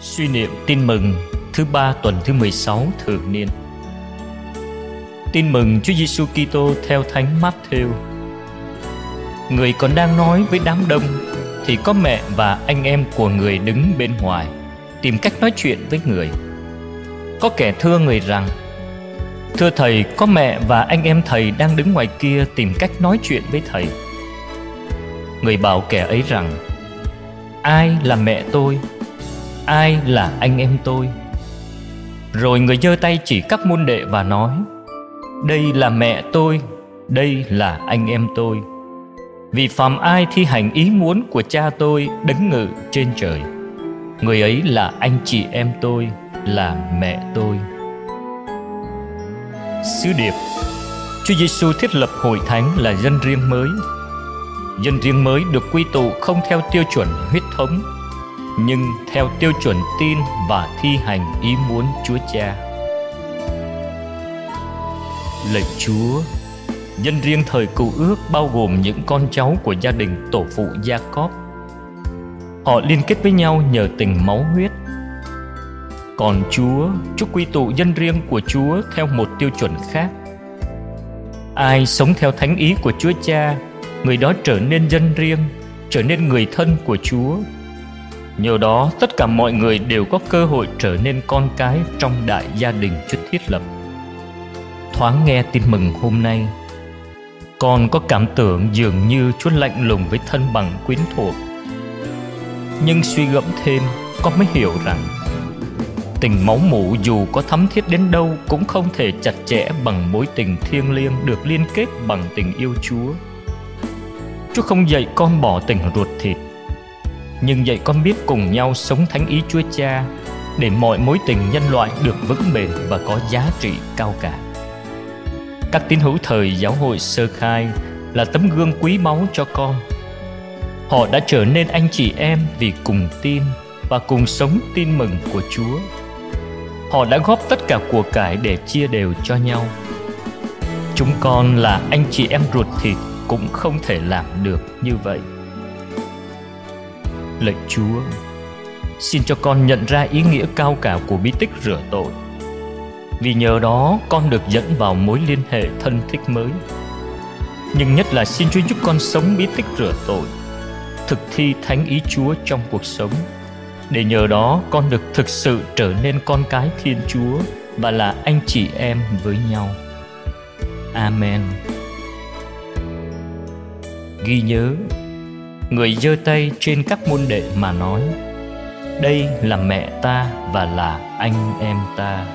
Suy niệm tin mừng thứ ba tuần thứ 16 thường niên. Tin mừng Chúa Giêsu Kitô theo Thánh Matthew. Người còn đang nói với đám đông thì có mẹ và anh em của người đứng bên ngoài tìm cách nói chuyện với người. Có kẻ thưa người rằng: "Thưa thầy, có mẹ và anh em thầy đang đứng ngoài kia tìm cách nói chuyện với thầy." Người bảo kẻ ấy rằng: "Ai là mẹ tôi ai là anh em tôi? Rồi người giơ tay chỉ các môn đệ và nói, đây là mẹ tôi, đây là anh em tôi. Vì phàm ai thi hành ý muốn của cha tôi đấng ngự trên trời, người ấy là anh chị em tôi, là mẹ tôi. Sứ điệp, Chúa Giêsu thiết lập hội thánh là dân riêng mới. Dân riêng mới được quy tụ không theo tiêu chuẩn huyết thống nhưng theo tiêu chuẩn tin và thi hành ý muốn Chúa Cha. Lạy Chúa, nhân riêng thời cựu ước bao gồm những con cháu của gia đình tổ phụ Gia Cóp. Họ liên kết với nhau nhờ tình máu huyết. Còn Chúa, chúc quy tụ nhân riêng của Chúa theo một tiêu chuẩn khác. Ai sống theo thánh ý của Chúa Cha, người đó trở nên dân riêng, trở nên người thân của Chúa Nhờ đó tất cả mọi người đều có cơ hội trở nên con cái trong đại gia đình Chúa thiết lập. Thoáng nghe tin mừng hôm nay, con có cảm tưởng dường như Chúa lạnh lùng với thân bằng quyến thuộc. Nhưng suy gẫm thêm, con mới hiểu rằng tình máu mủ dù có thắm thiết đến đâu cũng không thể chặt chẽ bằng mối tình thiêng liêng được liên kết bằng tình yêu Chúa. Chúa không dạy con bỏ tình ruột thịt nhưng dạy con biết cùng nhau sống thánh ý Chúa Cha, để mọi mối tình nhân loại được vững bền và có giá trị cao cả. Các tín hữu thời giáo hội sơ khai là tấm gương quý báu cho con. Họ đã trở nên anh chị em vì cùng tin và cùng sống tin mừng của Chúa. Họ đã góp tất cả của cải để chia đều cho nhau. Chúng con là anh chị em ruột thịt cũng không thể làm được như vậy lạy Chúa, Xin cho con nhận ra ý nghĩa cao cả của bí tích rửa tội. Vì nhờ đó, con được dẫn vào mối liên hệ thân thích mới. Nhưng nhất là xin Chúa giúp con sống bí tích rửa tội, Thực thi thánh ý Chúa trong cuộc sống. Để nhờ đó, con được thực sự trở nên con cái Thiên Chúa Và là anh chị em với nhau. Amen. Ghi nhớ người giơ tay trên các môn đệ mà nói, đây là mẹ ta và là anh em ta.